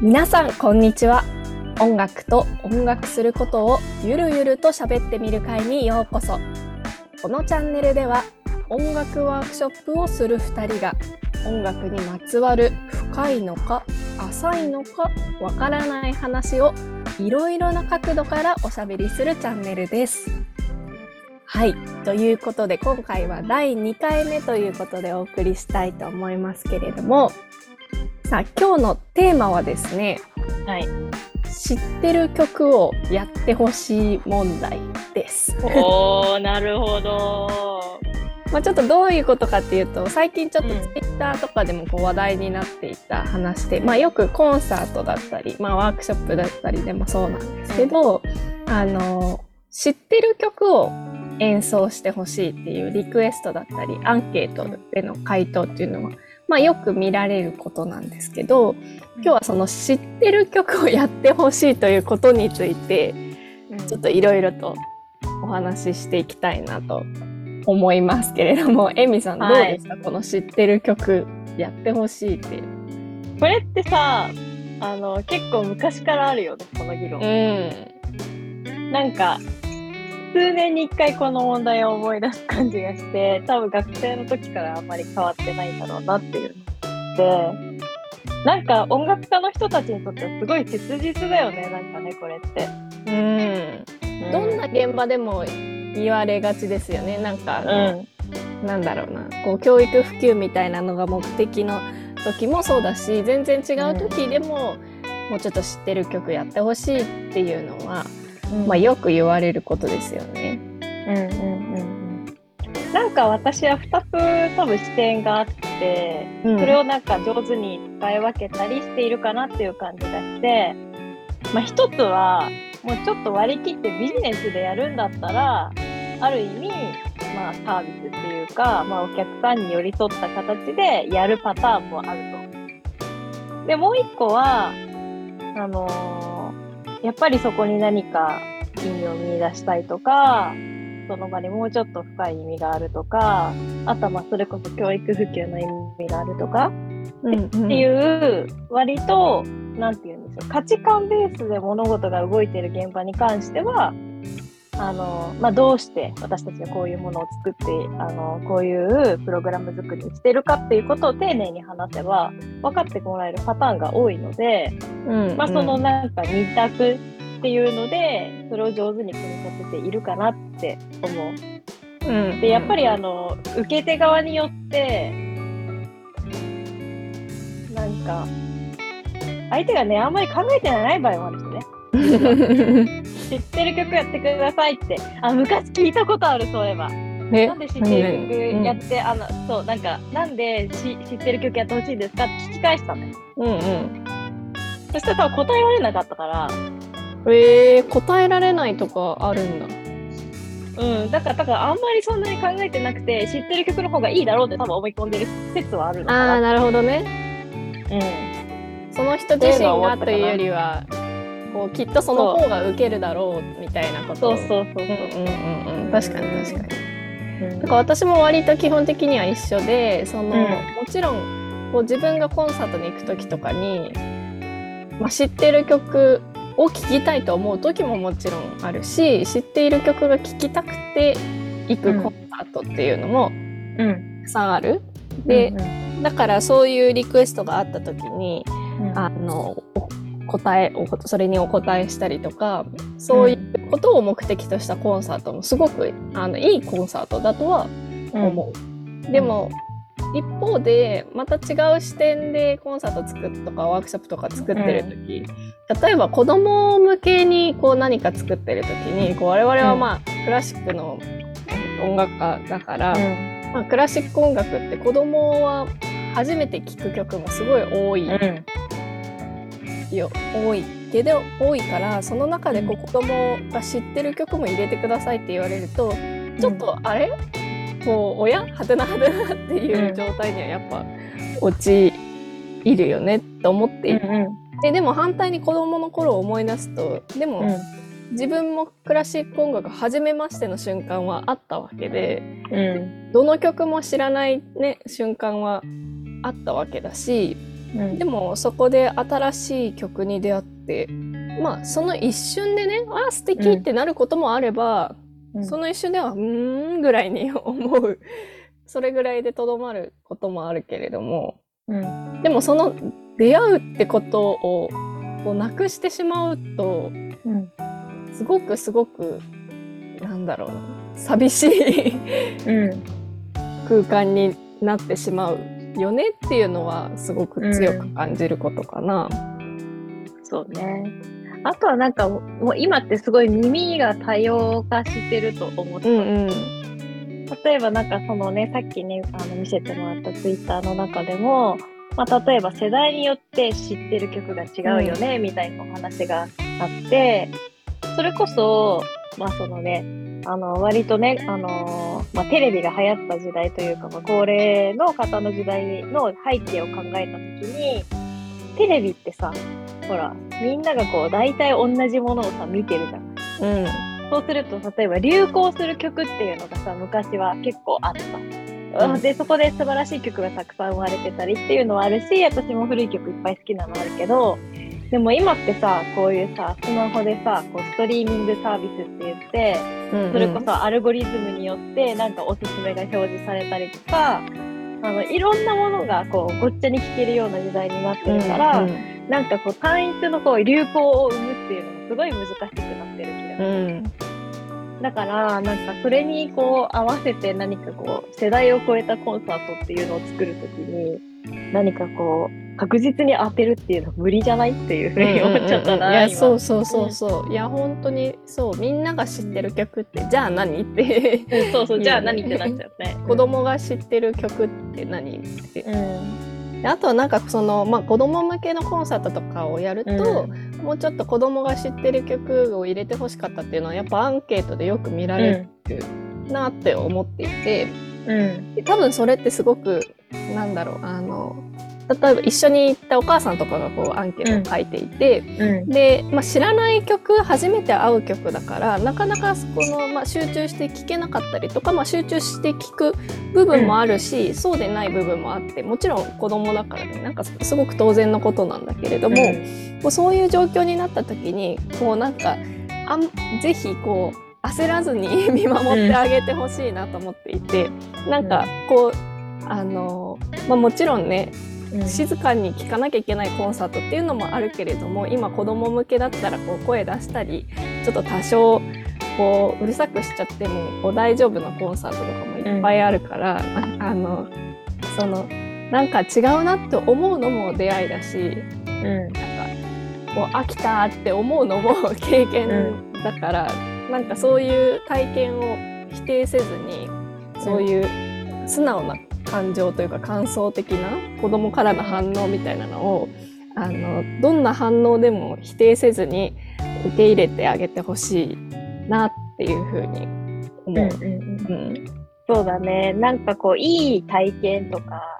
皆さんこんにちは音楽と音楽することをゆるゆると喋ってみる会にようこそこのチャンネルでは音楽ワークショップをする2人が音楽にまつわる深いのか浅いのかわからない話をいろいろな角度からおしゃべりするチャンネルです。はい。ということで、今回は第2回目ということでお送りしたいと思いますけれども、さあ、今日のテーマはですね、はい。知ってる曲をやってほしい問題です。おー、なるほど。まあちょっとどういうことかっていうと、最近ちょっとうんツイッターとかでもこう話題になっていた話で、まあよくコンサートだったり、まあワークショップだったりでもそうなんですけど、あの、知ってる曲を演奏してほしいっていうリクエストだったり、アンケートでの回答っていうのは、まあよく見られることなんですけど、今日はその知ってる曲をやってほしいということについて、ちょっといろいろとお話ししていきたいなと思いますけれども、エミさんどうはいですか、この知ってる曲やってほしいっていう。これってさ、あの、結構昔からあるよね、この議論。ん。なんか、数年に一回この問題を思い出す感じがして、多分学生の時からあんまり変わってないんだろうなっていうので、なんか音楽家の人たちにとってはすごい切実だよね、なんかね、これって。うん。どんな現場でも言われがちですよね。なんかあうの、ん。なんだろうな、こう教育普及みたいなのが目的の時もそうだし、全然違う時でも、もうちょっと知ってる曲やってほしいっていうのは、まあよく言われることですよね。うんうんうんうんなんか私は2つ多分視点があって、うんそれをなんか上手に使い分けたりしているかなっていう感じがして、まあ一つはもうちょっと割り切ってビジネスでやるんだったら、ある意味、まあサービスっていうか、まあお客さんに寄り添った形でやるパターンもあると。で、もう一個は、あのーやっぱりそこに何か意味を見出したいとか、その場にもうちょっと深い意味があるとか、あとはまあそれこそ教育普及の意味があるとか、うんっていう、割と、なんて言うんでしょう、価値観ベースで物事が動いている現場に関しては、あの、まあ、どうして私たちがこういうものを作って、あの、こういうプログラム作りをしているかっていうことを丁寧に話せば、分かってもらえるパターンが多いので、うん。まあ、そのなんか二択っていうので、それを上手に組み立てているかなって思う。うんで、やっぱりあの、受け手側によって、なんか、相手がね、あんまり考えてない場合もあるんですよね。知ってる曲やってくださいって。あ、昔聞いたことある、そういえば。え？なんで知ってる曲やって、あの、そう、なんか、なんでし知ってる曲やってほしいんですかって聞き返したのよ。うんうんそしたら多分答えられなかったから、えー、答えられないとかあるんだ。うん、だから、だからあんまりそんなに考えてなくて、知ってる曲の方がいいだろうって多分思い込んでる説はあるのああ、かな。なるほどね。うん。その人自身がというよりは、こうきっとその方が受けるだろうみたいなことをそうそうそうそう。うんうんうんうん、確かに確かに。うんなんか私も割と基本的には一緒でその、んもちろんこう自分がコンサートに行く時とかに、まあ、知ってる曲を聴きたいと思う時ももちろんあるし知っている曲が聴きたくて行くコンサートっていうのもうん。たくさんある。で、うんだからそういうリクエストがあった時にうんあのお答えおそれにお答えしたりとかそういうことを目的としたコンサートもすごくあのいいコンサートだとは思う。でも、一方でまた違う視点でコンサート作るとかワークショップとか作ってる時、例えば子供向けにこう何か作ってる時にこう我々はまあ、クラシックの音楽家だから、うん。まあ、クラシック音楽って子供は初めて聴く曲もすごい多いうん。よ、多いけど多いからその中でこう子供が知ってる曲も入れてくださいって言われるとちょっとあれ？こう親はてなはてなっていう状態にはやっぱ陥るよねと思っている、ででも反対に子供の頃を思い出すとでも、自分もクラシック音楽初めましての瞬間はあったわけでうん。どの曲も知らない、ね、瞬間はあったわけだしうん。でもそこで新しい曲に出会ってまあその一瞬でねあ素敵ってなることもあれば、うん。その一瞬ではうーんぐらいに 思う。それぐらいでとどまることもあるけれども。うん。でもその出会うってことをこうなくしてしまうとうん。すごくすごくなんだろうな。寂しいうん。空間になってしまうよねっていうのはすごく強く感じることかな。そうね。あとはなんかもう今ってすごい耳が多様化してると思って、うんうん例えばなんかそのねさっきねあの見せてもらったツイッターの中でも、まあ、例えば世代によって知ってる曲が違うよね、みたいなお話があってそれこそまあそのねあの割とね、あのまあ、テレビが流行った時代というか、まあ、高齢の方の時代の背景を考えた時にテレビってさほらみんながこう大体同じものをさ見てるじゃん。うん。そうすると、例えば流行する曲っていうのがさ、昔は結構あった。うん。で、そこで素晴らしい曲がたくさん生まれてたりっていうのはあるし、私も古い曲いっぱい好きなのあるけど、でも今ってさ、こういうさ、スマホでさ、こうストリーミングサービスって言って、うんそれこそアルゴリズムによってなんかおすすめが表示されたりとか、あの、いろんなものがこうごっちゃに聴けるような時代になってるから、うんなんかこう単一のこう流行を生むっていうのがすごい難しくなってる気がする。うんだから、なんかそれにこう合わせて何かこう世代を超えたコンサートっていうのを作るときに何かこう確実に当てるっていうのは無理じゃないっていうふうに思っちゃったな、いや今そうそうそうそういや本当にそうみんなが知ってる曲ってじゃあ何ってうんそうそう、じゃあ何ってなっちゃうね。子供が知ってる曲って何ってうん。であとはなんかその、まあ、子供向けのコンサートとかをやると、もうちょっと子供が知ってる曲を入れてほしかったっていうのはやっぱアンケートでよく見られるなって思っていて、うん。で多分それってすごくなんだろうあの例えば一緒に行ったお母さんとかがこうアンケートを書いていて、うん。で、まあ、知らない曲初めて会う曲だからなかなかそこの、まあ、集中して聴けなかったりとか、まあ、集中して聴く部分もあるし、そうでない部分もあってもちろん子供だからねなんかすごく当然のことなんだけれども、こうそういう状況になった時にこうなんかあんぜひこう焦らずに 見守ってあげてほしいなと思っていて、なんかこうあの、まあ、もちろんねうん、静かに聴かなきゃいけないコンサートっていうのもあるけれども今子供向けだったらこう声出したりちょっと多少こううるさくしちゃってもこう大丈夫なコンサートとかもいっぱいあるから、ああのそのなんか違うなって思うのも出会いだしうん。なんかこう飽きたって思うのも 経験だから、なんかそういう体験を否定せずにそういう素直な感情というか感想的な子供からの反応みたいなのをあのどんな反応でも否定せずに受け入れてあげてほしいなっていうふうに思う。うんうんうんうんそうだね。なんかこう、いい体験とか、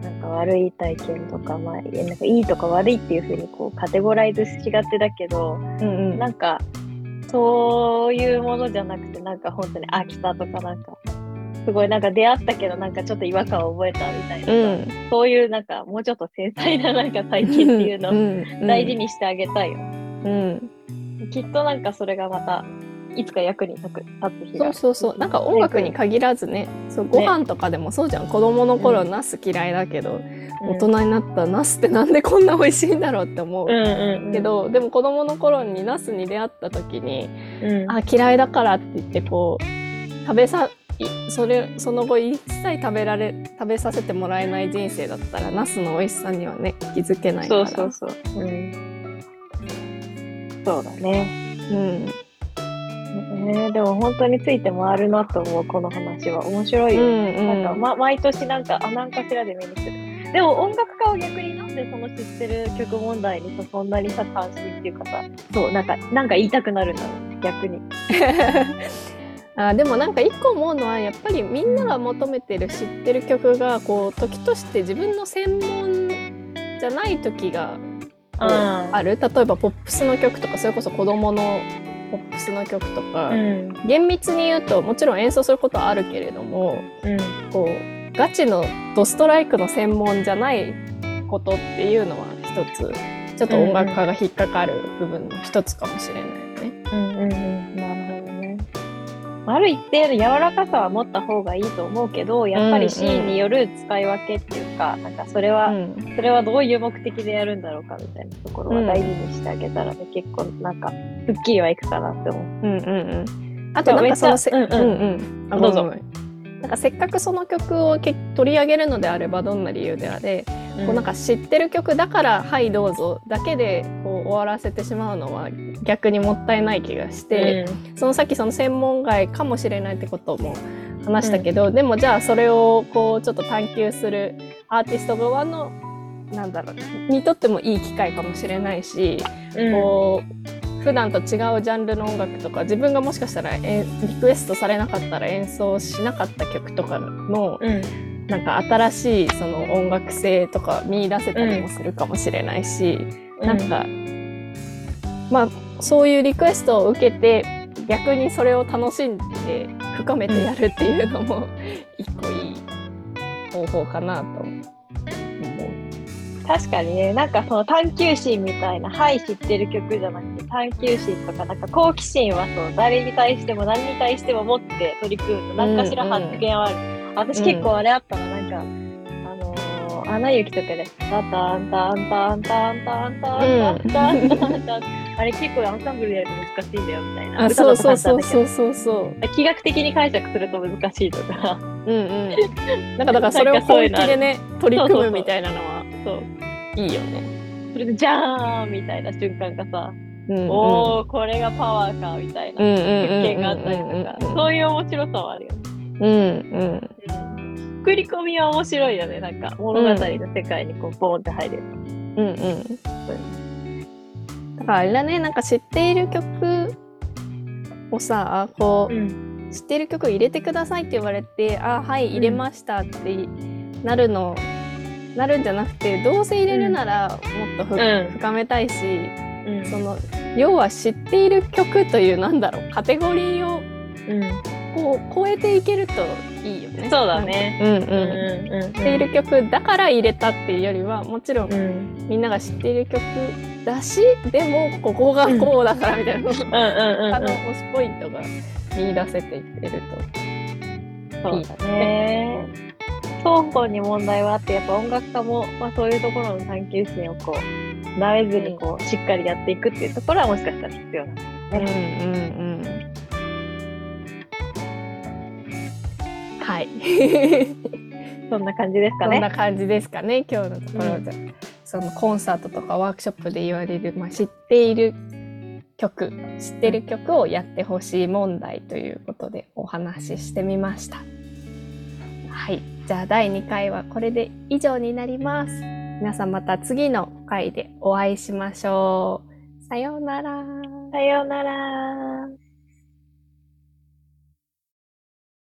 なんか悪い体験とか、まあ、なんかいいとか悪いっていうふうにこうカテゴライズしがちだけど、うんうんなんか、そういうものじゃなくて、なんか本当に飽きたとか、なんか、すごいなんか出会ったけど、なんかちょっと違和感を覚えたみたいなさ、うん。そういうなんかもうちょっと繊細ななんか体験っていうのを大事にしてあげたいよ。うん。きっとなんかそれがまた、いつか役に立つ日が。そうそうそう。なんか音楽に限らずねそうご飯とかでもそうじゃん、子供の頃うんナス嫌いだけど、うん。大人になったらナスってなんでこんな美味しいんだろうって思う、けどでも子供の頃にナスに出会った時にうん、あ嫌いだからって言ってこう食べさいそれその後一切食べられ食べさせてもらえない人生だったらナスの美味しさにはね気づけないからそうそうそう。うん。そうだね。うんねでも本当について回るなと思う、この話は。面白いよ。うんうんなんか、ま、毎年なんか、あ、なんかしらで目にする。でも音楽家は逆になんでその知ってる曲問題にさ、そんなにさ、関心っていうかさ、そう、なんか、なんか言いたくなるんだろう、逆に。あでもなんか一個思うのはやっぱりみんなが求めてる知ってる曲がこう時として自分の専門じゃない時がある例えばポップスの曲とかそれこそ子供のポップスの曲とか、うん。厳密に言うともちろん演奏することはあるけれどもうん。こうガチのドストライクの専門じゃないことっていうのは一つちょっと音楽家が引っかかる部分の一つかもしれないよね。うんうんうん。ある一定の柔らかさは持った方がいいと思うけど、やっぱりシーンによる使い分けっていうか、なんかそれは、うんそれはどういう目的でやるんだろうかみたいなところは大事にしてあげたらね、結構なんか、すっきりはいくかなって思う。うんうんうん。あとなんかそのせ、うんうんうん。どうぞなんかせっかくその曲をけ取り上げるのであればどんな理由であれ、こうなんか知ってる曲だから「はいどうぞ」だけでこう終わらせてしまうのは逆にもったいない気がして、そのさっきその専門外かもしれないってことも話したけど、でもじゃあそれをこうちょっと探求するアーティスト側のなんだろうにとってもいい機会かもしれないし、うん、こう普段と違うジャンルの音楽とか自分がもしかしたらえリクエストされなかったら演奏しなかった曲とかのうん、なんか新しいその音楽性とか見出せたりもするかもしれないし、なんかまあそういうリクエストを受けて逆にそれを楽しんで深めてやるっていうのも一個いい方法かなと思う。確かにね、なんかその探求心みたいな、はい、知ってる曲じゃなくて、探求心とか、なんか好奇心はそう、誰に対しても何に対しても持って取り組むと、何かしら発見はある。私結構あれあったの、なんか、あのー、アナ雪とかで、タタンタンタンタンタンタンタンタンタンタンあれ結構アンサンブルでやると難しいんだよみたいな。あそうそうそうう。そうそうそう。気学的に解釈すると難しいとか。うんうん。なんかだからそれを本気でね取り組むみたいなのはそう。いいよね。それでじゃーんみたいな瞬間がさ、うんうん、おおこれがパワーかみたいなうんうんうん発見があったりとか、そういう面白さはあるよね。うんうん。作り込みは面白いよね。なんか物語の世界にこうボーンって入れる。うんうん。だからあれだね、なんか知っている曲をさ、こう、うん、知っている曲入れてくださいって言われて、あ、はい、入れましたってなるの、なるんじゃなくて、どうせ入れるならもっとふ、うん深めたいし、うん、その、要は知っている曲という、なんだろう、カテゴリーをうん、こう超えていけるといいよね。そうだね。うんうん。うん。うん、知っている曲だから入れたっていうよりはもちろんうん、みんなが知っている曲だしでもここがこうだからみたいな、うん。うんうんあの推しポイントが見出せていってるそうだね。双方に問題はあって、やっぱ音楽家も、まあ、そういうところの探求心をこう、なめずにこう、しっかりやっていくっていうところはもしかしたら必要なのかと。もね。うんうんうん。はい。そんな感じですかね。こんな感じですかね今日のところで、そのコンサートとかワークショップで言われる、まあ、知っている曲知ってる曲をやってほしい問題ということでお話ししてみました。はい。じゃあ第2回はこれで以上になります。皆さんまた次の回でお会いしましょう。さようなら。さようなら。